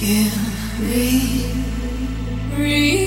Give me reason.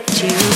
get you.